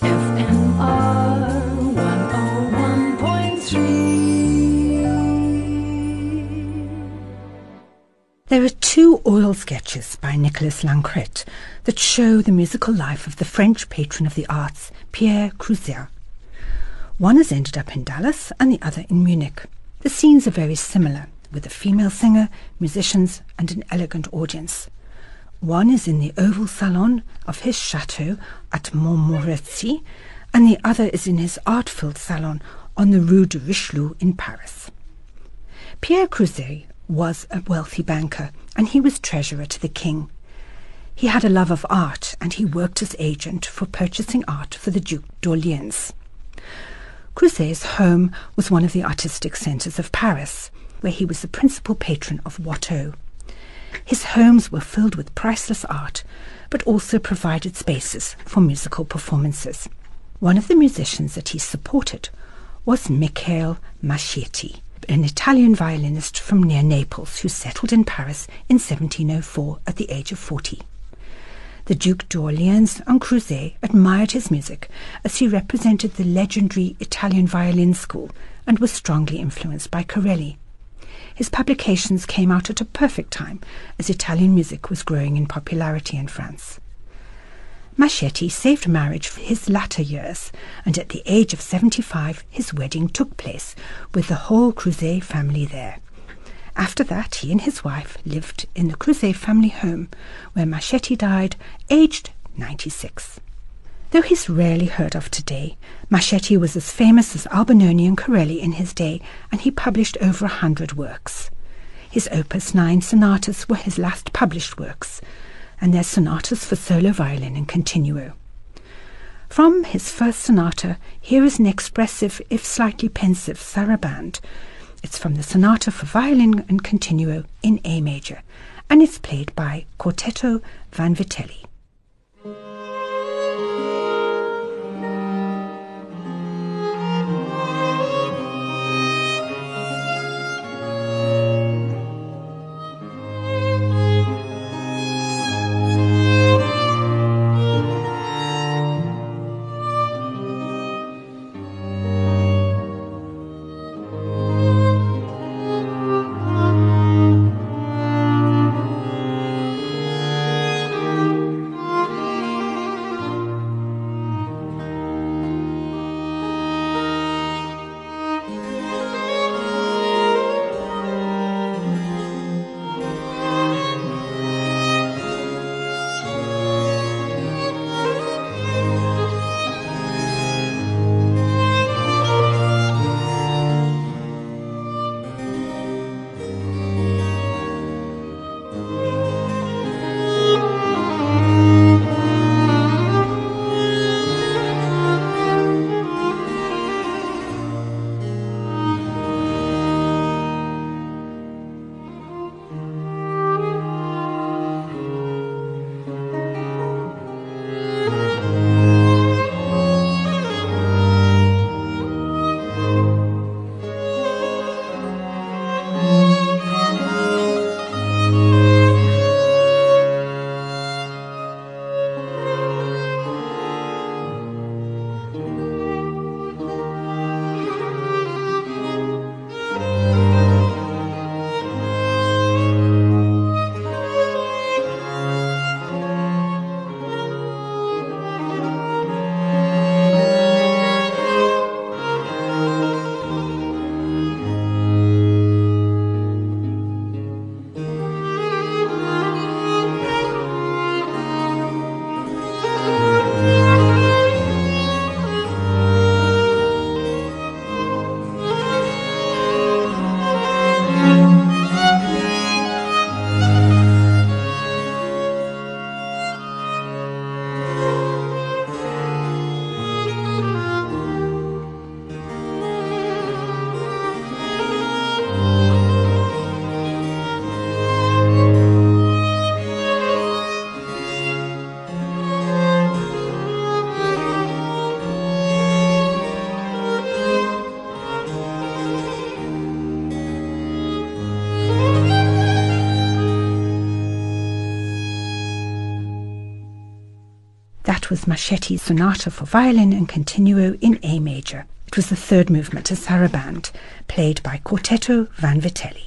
101.3. There are two oil sketches by Nicolas Lancret that show the musical life of the French patron of the arts, Pierre Crozat. One has ended up in Dallas and the other in Munich. The scenes are very similar, with a female singer, musicians, and an elegant audience. One is in the oval salon of his chateau at Montmorency, and the other is in his art-filled salon on the Rue de Richelieu in Paris. Pierre Crozat was a wealthy banker, and he was treasurer to the king. He had a love of art, and he worked as agent for purchasing art for the Duc d'Orleans. Crozat's home was one of the artistic centres of Paris, where he was the principal patron of Watteau. His homes were filled with priceless art, but also provided spaces for musical performances. One of the musicians that he supported was Michael Mascitti, an Italian violinist from near Naples who settled in Paris in 1704 at the age of 40. The Duke d'Orleans and Crozat admired his music as he represented the legendary Italian violin school and was strongly influenced by Corelli. His publications came out at a perfect time as Italian music was growing in popularity in France. Mascitti saved marriage for his latter years, and at the age of 75 his wedding took place with the whole Crozat family there. After that, he and his wife lived in the Crozat family home, where Mascitti died aged 96. Though he's rarely heard of today, Mascitti was as famous as Albinoni and Corelli in his day, and he published over a hundred works. His Opus 9 sonatas were his last published works, and they're sonatas for solo violin and continuo. From his first sonata, here is an expressive, if slightly pensive, saraband. It's from the Sonata for Violin and Continuo in A major, and it's played by Quartetto Vanvitelli. Was Mascitti's Sonata for Violin and Continuo in A major. It was the third movement, a saraband, played by Quartetto Vanvitelli.